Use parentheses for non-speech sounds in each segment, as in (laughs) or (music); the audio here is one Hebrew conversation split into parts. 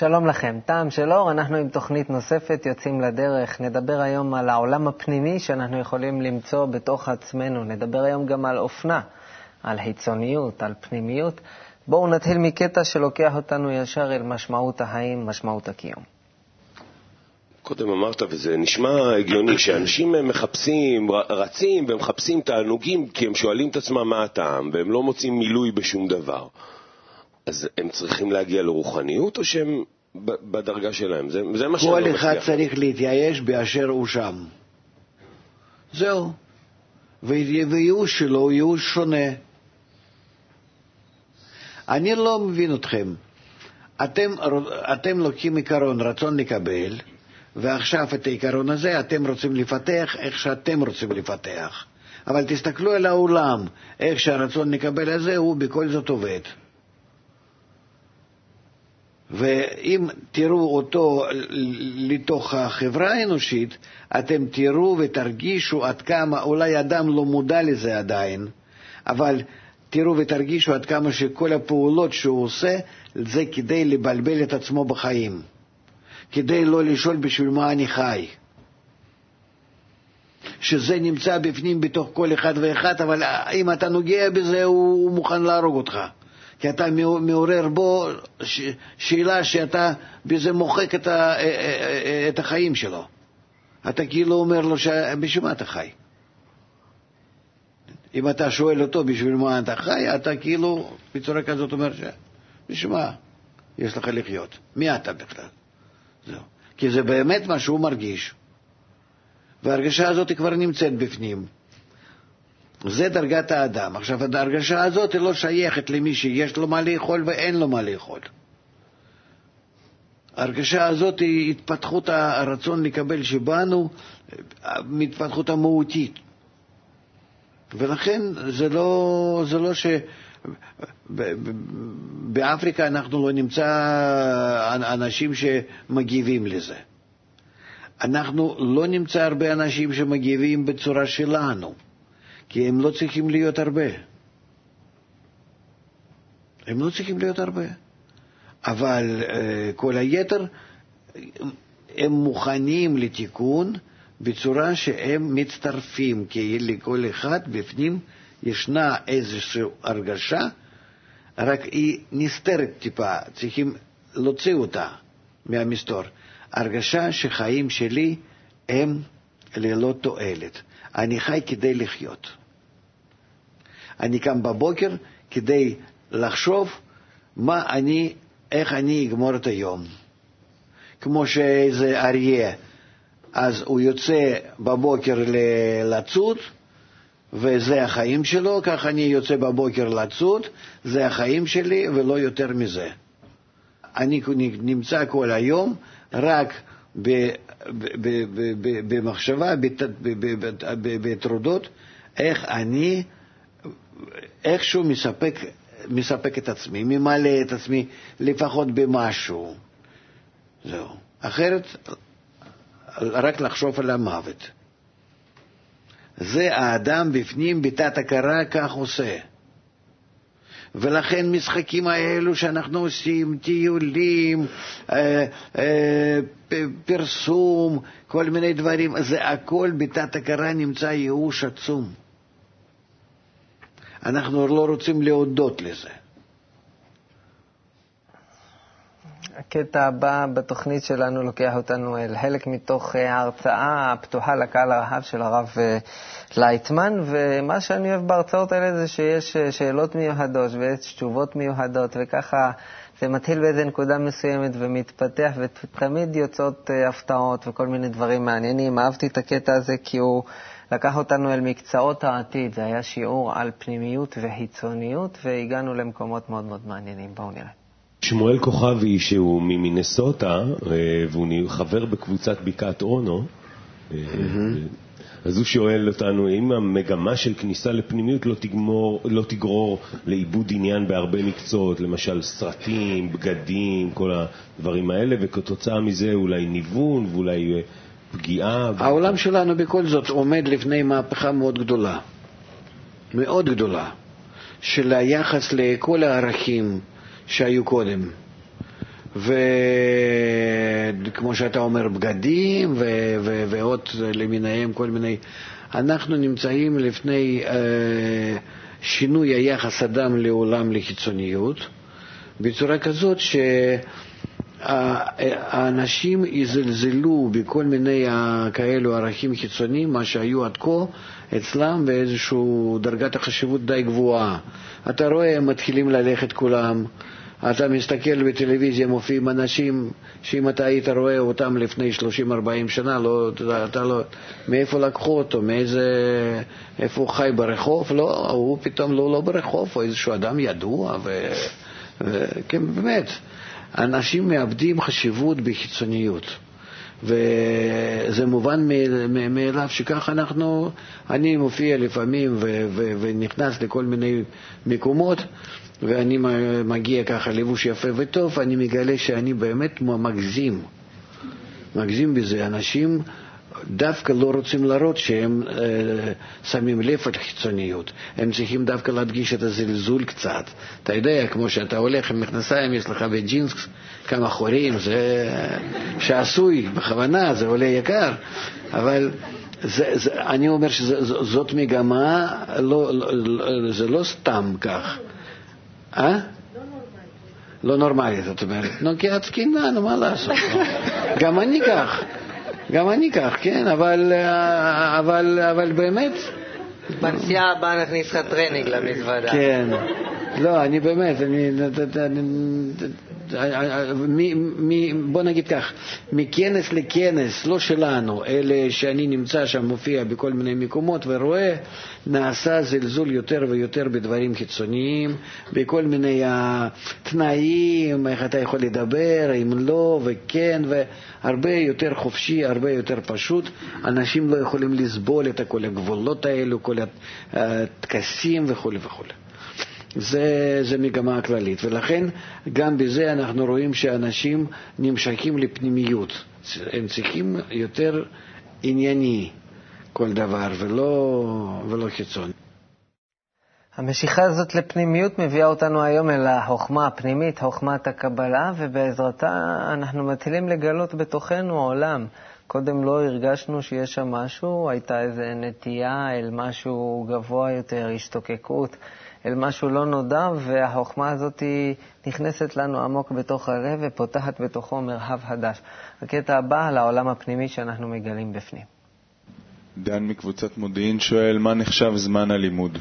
שלום לכם, טעם של אור, אנחנו עם תוכנית נוספת יוצאים לדרך. נדבר היום על העולם הפנימי שאנחנו יכולים למצוא בתוך עצמנו. נדבר היום גם על אופנה, על חיצוניות, על פנימיות. בואו נתחיל מקטע שלוקח אותנו ישר אל משמעות החיים, משמעות הקיום. קודם אמרת, וזה נשמע הגיוני, שאנשים מחפשים, רצים ומחפשים תענוגים כי הם שואלים את עצמם מה הטעם, והם לא מוצאים מילוי בשום דבר. אז הם צריכים להגיע לרוחניות, או שהם בדרגה שלהם? זה, זה מה שאני לא כל מצליח. אחד צריך להתייאש באשר הוא שם. זהו. וייאוש שלו הוא ייאוש שונה. אני לא מבין אתכם. אתם, אתם לוקחים עיקרון רצון לקבל, ועכשיו את העיקרון הזה אתם רוצים לפתח איך שאתם רוצים לפתח. אבל תסתכלו על העולם, איך שהרצון לקבל הזה הוא בכל זאת עובד. ואם תראו אותו לתוך החברה האנושית, אתם תראו ותרגישו עד כמה, אולי אדם לא מודע לזה עדיין, אבל תראו ותרגישו עד כמה שכל הפעולות שהוא עושה, זה כדי לבלבל את עצמו בחיים, כדי לא לשאול בשביל מה אני חי. שזה נמצא בפנים בתוך כל אחד ואחד, אבל אם אתה נוגע בזה, הוא מוכן להרוג אותך. כי אתה מעורר בו ש... שאלה שאתה בזה מוחק את, ה... את החיים שלו. אתה כאילו אומר לו, ש... בשביל מה אתה חי? אם אתה שואל אותו בשביל מה אתה חי, אתה כאילו בצורה כזאת אומר ש... בשביל מה יש לך לחיות? מי אתה בכלל? זהו. כי זה באמת מה שהוא מרגיש. וההרגשה הזאת כבר נמצאת בפנים. זה דרגת האדם. עכשיו, ההרגשה הזאת היא לא שייכת למי שיש לו מה לאכול ואין לו מה לאכול. ההרגשה הזאת היא התפתחות הרצון לקבל שבאנו, מהתפתחות המהותית. ולכן זה לא, זה לא ש... באפריקה אנחנו לא נמצא אנשים שמגיבים לזה. אנחנו לא נמצא הרבה אנשים שמגיבים בצורה שלנו. כי הם לא צריכים להיות הרבה. הם לא צריכים להיות הרבה. אבל uh, כל היתר, הם מוכנים לתיקון בצורה שהם מצטרפים, כי לכל אחד בפנים ישנה איזושהי הרגשה, רק היא נסתרת טיפה, צריכים להוציא אותה מהמסתור. הרגשה שחיים שלי הם ללא תועלת. אני חי כדי לחיות. אני קם בבוקר כדי לחשוב מה אני, איך אני אגמור את היום. כמו שאיזה אריה, אז הוא יוצא בבוקר לצוד, וזה החיים שלו, כך אני יוצא בבוקר לצוד, זה החיים שלי ולא יותר מזה. אני נמצא כל היום רק במחשבה, בטרודות, איך אני איכשהו מספק, מספק את עצמי, ממלא את עצמי לפחות במשהו. זהו. אחרת, רק לחשוב על המוות. זה האדם בפנים, בתת הכרה, כך עושה. ולכן משחקים האלו שאנחנו עושים, טיולים, אה, אה, פרסום, כל מיני דברים, זה הכל בתת הכרה נמצא ייאוש עצום. אנחנו לא רוצים להודות לזה. הקטע הבא בתוכנית שלנו לוקח אותנו אל חלק מתוך אה, ההרצאה הפתוחה לקהל הרחב של הרב אה, לייטמן, ומה שאני אוהב בהרצאות האלה זה שיש אה, שאלות מיוחדות ויש תשובות מיוחדות, וככה זה מתחיל באיזה נקודה מסוימת ומתפתח, ותמיד יוצאות הפתעות וכל מיני דברים מעניינים. אהבתי את הקטע הזה כי הוא לקח אותנו אל מקצועות העתיד. זה היה שיעור על פנימיות וחיצוניות, והגענו למקומות מאוד מאוד מעניינים. בואו נראה. שמואל כוכבי, שהוא ממינסוטה, אה, והוא חבר בקבוצת בקעת אונו, אה, אז הוא שואל אותנו, האם המגמה של כניסה לפנימיות לא, תגמור, לא תגרור לאיבוד עניין בהרבה מקצועות, למשל סרטים, בגדים, כל הדברים האלה, וכתוצאה מזה אולי ניוון ואולי אה, פגיעה? העולם שלנו בכל זאת עומד לפני מהפכה מאוד גדולה, מאוד גדולה, של היחס לכל הערכים שהיו קודם. וכמו שאתה אומר, בגדים ו- ו- ועוד למיניהם, כל מיני... אנחנו נמצאים לפני אה, שינוי היחס אדם לעולם לחיצוניות, בצורה כזאת שהאנשים יזלזלו בכל מיני כאלו ערכים חיצוניים, מה שהיו עד כה אצלם באיזושהי דרגת החשיבות די גבוהה. אתה רואה, הם מתחילים ללכת כולם. אתה מסתכל בטלוויזיה, מופיעים אנשים שאם אתה היית רואה אותם לפני 30-40 שנה, לא, אתה לא, מאיפה לקחו אותו, מאיזה, איפה הוא חי ברחוב, לא, הוא פתאום לא, לא ברחוב, הוא איזשהו אדם ידוע, ו, ו, כן, באמת, אנשים מאבדים חשיבות בחיצוניות. וזה מובן מאליו שככה אנחנו, אני מופיע לפעמים ו- ו- ונכנס לכל מיני מקומות ואני מגיע ככה לבוש יפה וטוב, אני מגלה שאני באמת מגזים. מגזים בזה. אנשים דווקא לא רוצים להראות שהם אה, שמים לב על חיצוניות. הם צריכים דווקא להדגיש את הזלזול קצת. אתה יודע, כמו שאתה הולך עם מכנסיים, יש לך בג'ינס כמה חורים, זה שעשוי בכוונה, זה עולה יקר, אבל זה, זה, אני אומר שזאת מגמה, לא, לא, זה לא סתם כך. אה? לא נורמלית, את אומרת. נו, כי את זקנה, נו, מה לעשות? (laughs) גם אני כך. גם אני כך, כן, אבל, אבל, אבל באמת... בנסיעה הבאה נכניס לך טרנינג למזוודה. כן. לא, אני באמת, אני... בוא נגיד כך, מכנס לכנס, לא שלנו, אלה שאני נמצא שם, מופיע בכל מיני מקומות ורואה, נעשה זלזול יותר ויותר בדברים חיצוניים, בכל מיני תנאים, איך אתה יכול לדבר, אם לא, וכן, והרבה יותר חופשי, הרבה יותר פשוט. אנשים לא יכולים לסבול את כל הגבולות האלו, כל הטקסים וכו' וכו'. זה, זה מגמה הכללית, ולכן גם בזה אנחנו רואים שאנשים נמשכים לפנימיות. הם צריכים יותר ענייני כל דבר, ולא, ולא חיצוני. המשיכה הזאת לפנימיות מביאה אותנו היום אל החוכמה הפנימית, חוכמת הקבלה, ובעזרתה אנחנו מתחילים לגלות בתוכנו עולם. קודם לא הרגשנו שיש שם משהו, הייתה איזו נטייה אל משהו גבוה יותר, השתוקקות. אל משהו לא נודע, והחוכמה הזאת נכנסת לנו עמוק בתוך הלב ופותחת בתוכו מרחב חדש. הקטע הבא על העולם הפנימי שאנחנו מגלים בפנים. דן מקבוצת מודיעין שואל, מה נחשב זמן הלימוד?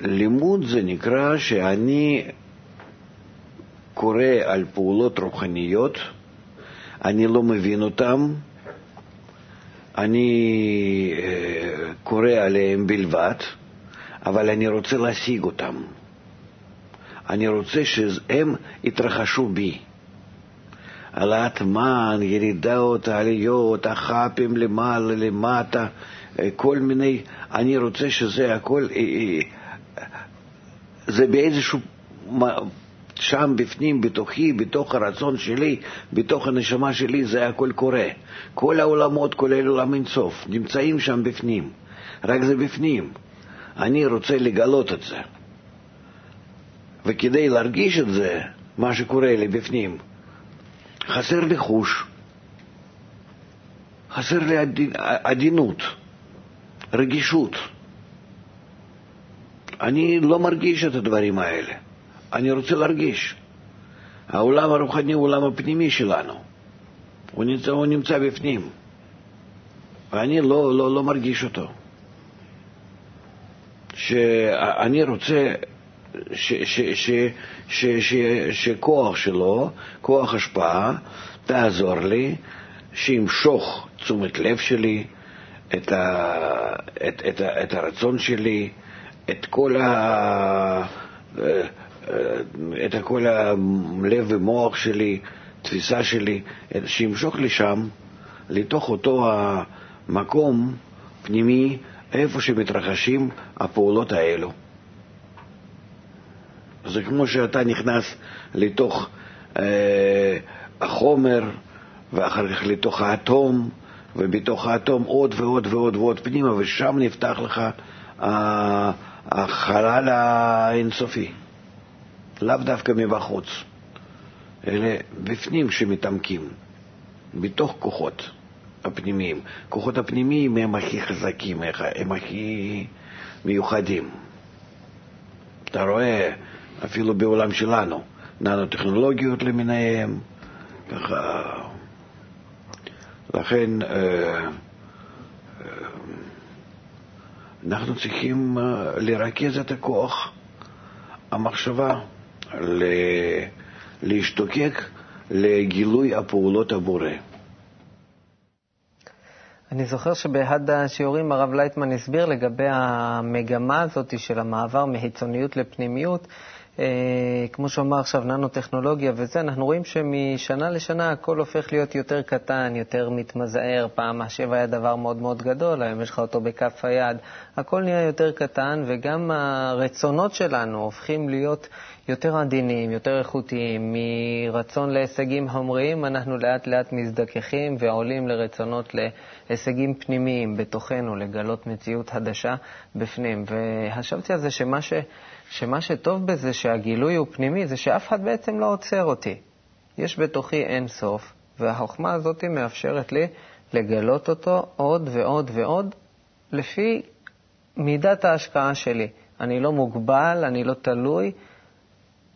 לימוד זה נקרא שאני קורא על פעולות רוחניות, אני לא מבין אותן, אני אה, קורא עליהן בלבד, אבל אני רוצה להשיג אותם. אני רוצה שהם יתרחשו בי. העלאת מן, ירידות, עליות, החאפים למעלה, למטה, אה, כל מיני, אני רוצה שזה הכל, אה, זה באיזשהו, שם בפנים, בתוכי, בתוך הרצון שלי, בתוך הנשמה שלי, זה הכל קורה. כל העולמות, כולל עולם אינסוף, נמצאים שם בפנים, רק זה בפנים. אני רוצה לגלות את זה. וכדי להרגיש את זה, מה שקורה לי בפנים, חסר לי חוש, חסר לי עדינות, רגישות. אני לא מרגיש את הדברים האלה, אני רוצה להרגיש. העולם הרוחני הוא העולם הפנימי שלנו, הוא נמצא, הוא נמצא בפנים, ואני לא, לא, לא מרגיש אותו. שאני רוצה ש, ש, ש, ש, ש, שכוח שלו, כוח השפעה, תעזור לי, שימשוך תשומת לב שלי, את, ה, את, את, את הרצון שלי, את כל, ה, את כל הלב ומוח שלי, תפיסה שלי, שימשוך לשם, לתוך אותו המקום פנימי איפה שמתרחשים הפעולות האלו. זה כמו שאתה נכנס לתוך אה, החומר, ואחר כך לתוך האטום, ובתוך האטום עוד ועוד ועוד ועוד פנימה, ושם נפתח לך אה, החלל האינסופי, לאו דווקא מבחוץ. אלא בפנים שמתעמקים, בתוך כוחות הפנימיים. כוחות הפנימיים הם הכי חזקים, הם הכי מיוחדים. אתה רואה, אפילו בעולם שלנו, ננו-טכנולוגיות למיניהם, ככה... לכן אה, אה, אנחנו צריכים אה, לרכז את הכוח, המחשבה, להשתוקק לגילוי הפעולות הבורא. אני זוכר שבאחד השיעורים הרב לייטמן הסביר לגבי המגמה הזאת של המעבר מחיצוניות לפנימיות, כמו שהוא אמר עכשיו, ננו-טכנולוגיה וזה, אנחנו רואים שמשנה לשנה הכל הופך להיות יותר קטן, יותר מתמזער. פעם השב היה דבר מאוד מאוד גדול, היום יש לך אותו בכף היד. הכל נהיה יותר קטן, וגם הרצונות שלנו הופכים להיות יותר עדינים, יותר איכותיים. מרצון להישגים חומריים, אנחנו לאט לאט מזדככים ועולים לרצונות להישגים פנימיים בתוכנו, לגלות מציאות חדשה בפנים. וחשבתי על זה שמה ש... שמה שטוב בזה שהגילוי הוא פנימי, זה שאף אחד בעצם לא עוצר אותי. יש בתוכי אין סוף, והחוכמה הזאת מאפשרת לי לגלות אותו עוד ועוד ועוד, לפי מידת ההשקעה שלי. אני לא מוגבל, אני לא תלוי,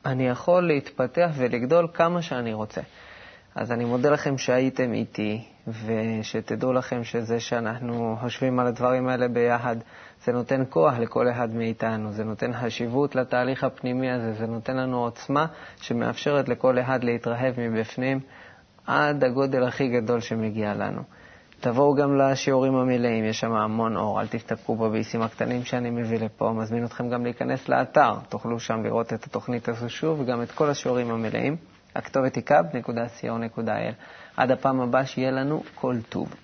אני יכול להתפתח ולגדול כמה שאני רוצה. אז אני מודה לכם שהייתם איתי, ושתדעו לכם שזה שאנחנו חושבים על הדברים האלה ביחד, זה נותן כוח לכל אחד מאיתנו, זה נותן חשיבות לתהליך הפנימי הזה, זה נותן לנו עוצמה שמאפשרת לכל אחד להתרחב מבפנים עד הגודל הכי גדול שמגיע לנו. תבואו גם לשיעורים המלאים, יש שם המון אור, אל תסתפקו בביסים הקטנים שאני מביא לפה. מזמין אתכם גם להיכנס לאתר, תוכלו שם לראות את התוכנית הזו שוב, וגם את כל השיעורים המלאים. הכתובת היא kub.co.il. עד הפעם הבאה, שיהיה לנו כל טוב.